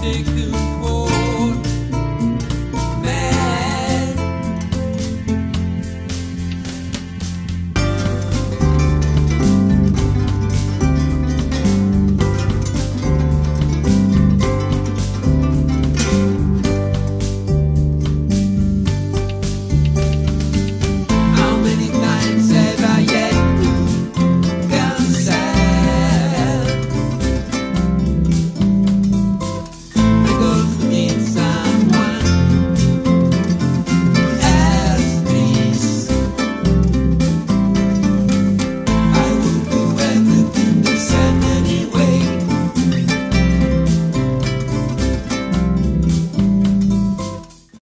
take the